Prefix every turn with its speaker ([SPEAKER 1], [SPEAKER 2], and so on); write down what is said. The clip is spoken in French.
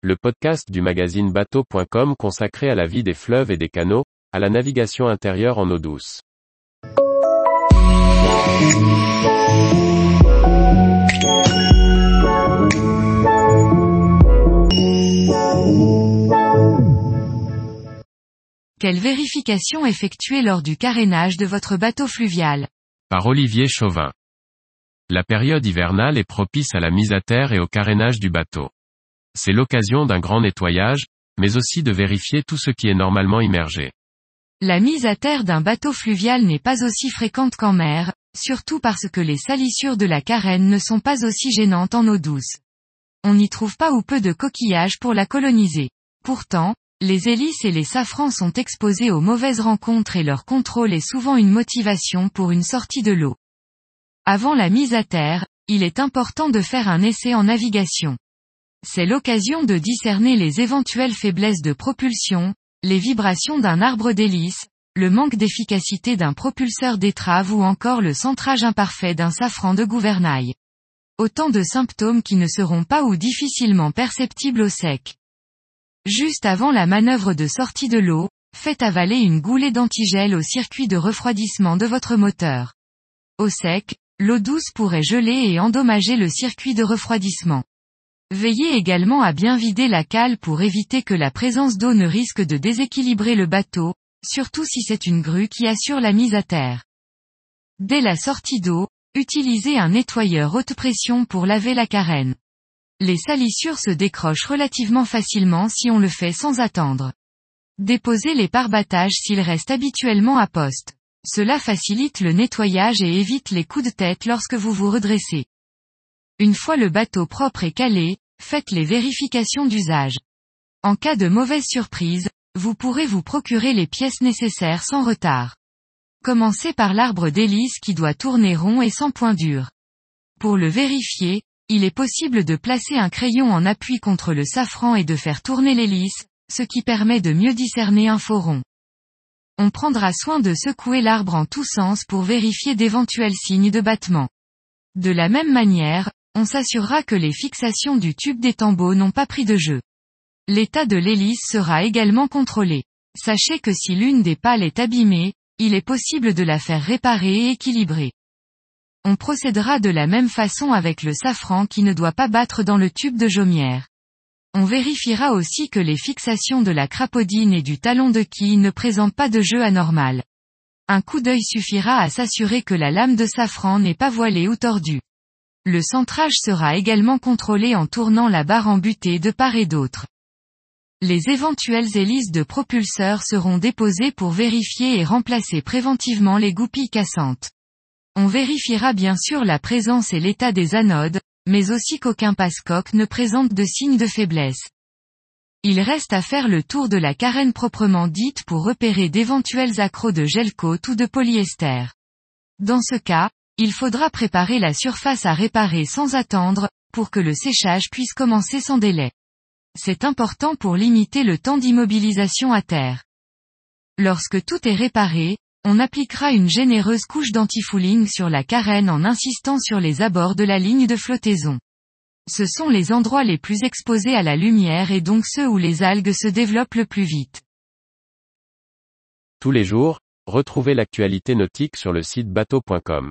[SPEAKER 1] le podcast du magazine bateau.com consacré à la vie des fleuves et des canaux, à la navigation intérieure en eau douce.
[SPEAKER 2] Quelle vérification effectuer lors du carénage de votre bateau fluvial?
[SPEAKER 1] Par Olivier Chauvin. La période hivernale est propice à la mise à terre et au carénage du bateau. C'est l'occasion d'un grand nettoyage, mais aussi de vérifier tout ce qui est normalement immergé.
[SPEAKER 2] La mise à terre d'un bateau fluvial n'est pas aussi fréquente qu'en mer, surtout parce que les salissures de la carène ne sont pas aussi gênantes en eau douce. On n'y trouve pas ou peu de coquillages pour la coloniser. Pourtant, les hélices et les safrans sont exposés aux mauvaises rencontres et leur contrôle est souvent une motivation pour une sortie de l'eau. Avant la mise à terre, il est important de faire un essai en navigation. C'est l'occasion de discerner les éventuelles faiblesses de propulsion, les vibrations d'un arbre d'hélice, le manque d'efficacité d'un propulseur d'étrave ou encore le centrage imparfait d'un safran de gouvernail. Autant de symptômes qui ne seront pas ou difficilement perceptibles au sec. Juste avant la manœuvre de sortie de l'eau, faites avaler une goulée d'antigel au circuit de refroidissement de votre moteur. Au sec, l'eau douce pourrait geler et endommager le circuit de refroidissement. Veillez également à bien vider la cale pour éviter que la présence d'eau ne risque de déséquilibrer le bateau, surtout si c'est une grue qui assure la mise à terre. Dès la sortie d'eau, utilisez un nettoyeur haute pression pour laver la carène. Les salissures se décrochent relativement facilement si on le fait sans attendre. Déposez les parbattages s'ils restent habituellement à poste. Cela facilite le nettoyage et évite les coups de tête lorsque vous vous redressez. Une fois le bateau propre et calé, faites les vérifications d'usage. En cas de mauvaise surprise, vous pourrez vous procurer les pièces nécessaires sans retard. Commencez par l'arbre d'hélice qui doit tourner rond et sans point dur. Pour le vérifier, il est possible de placer un crayon en appui contre le safran et de faire tourner l'hélice, ce qui permet de mieux discerner un faux rond. On prendra soin de secouer l'arbre en tous sens pour vérifier d'éventuels signes de battement. De la même manière, on s'assurera que les fixations du tube des tambours n'ont pas pris de jeu. L'état de l'hélice sera également contrôlé. Sachez que si l'une des pales est abîmée, il est possible de la faire réparer et équilibrer. On procédera de la même façon avec le safran qui ne doit pas battre dans le tube de jaumière. On vérifiera aussi que les fixations de la crapaudine et du talon de quille ne présentent pas de jeu anormal. Un coup d'œil suffira à s'assurer que la lame de safran n'est pas voilée ou tordue. Le centrage sera également contrôlé en tournant la barre en butée de part et d'autre. Les éventuelles hélices de propulseur seront déposées pour vérifier et remplacer préventivement les goupilles cassantes. On vérifiera bien sûr la présence et l'état des anodes, mais aussi qu'aucun passe-coque ne présente de signes de faiblesse. Il reste à faire le tour de la carène proprement dite pour repérer d'éventuels accros de gel coat ou de polyester. Dans ce cas, il faudra préparer la surface à réparer sans attendre, pour que le séchage puisse commencer sans délai. C'est important pour limiter le temps d'immobilisation à terre. Lorsque tout est réparé, on appliquera une généreuse couche d'antifouling sur la carène en insistant sur les abords de la ligne de flottaison. Ce sont les endroits les plus exposés à la lumière et donc ceux où les algues se développent le plus vite.
[SPEAKER 1] Tous les jours, retrouvez l'actualité nautique sur le site bateau.com.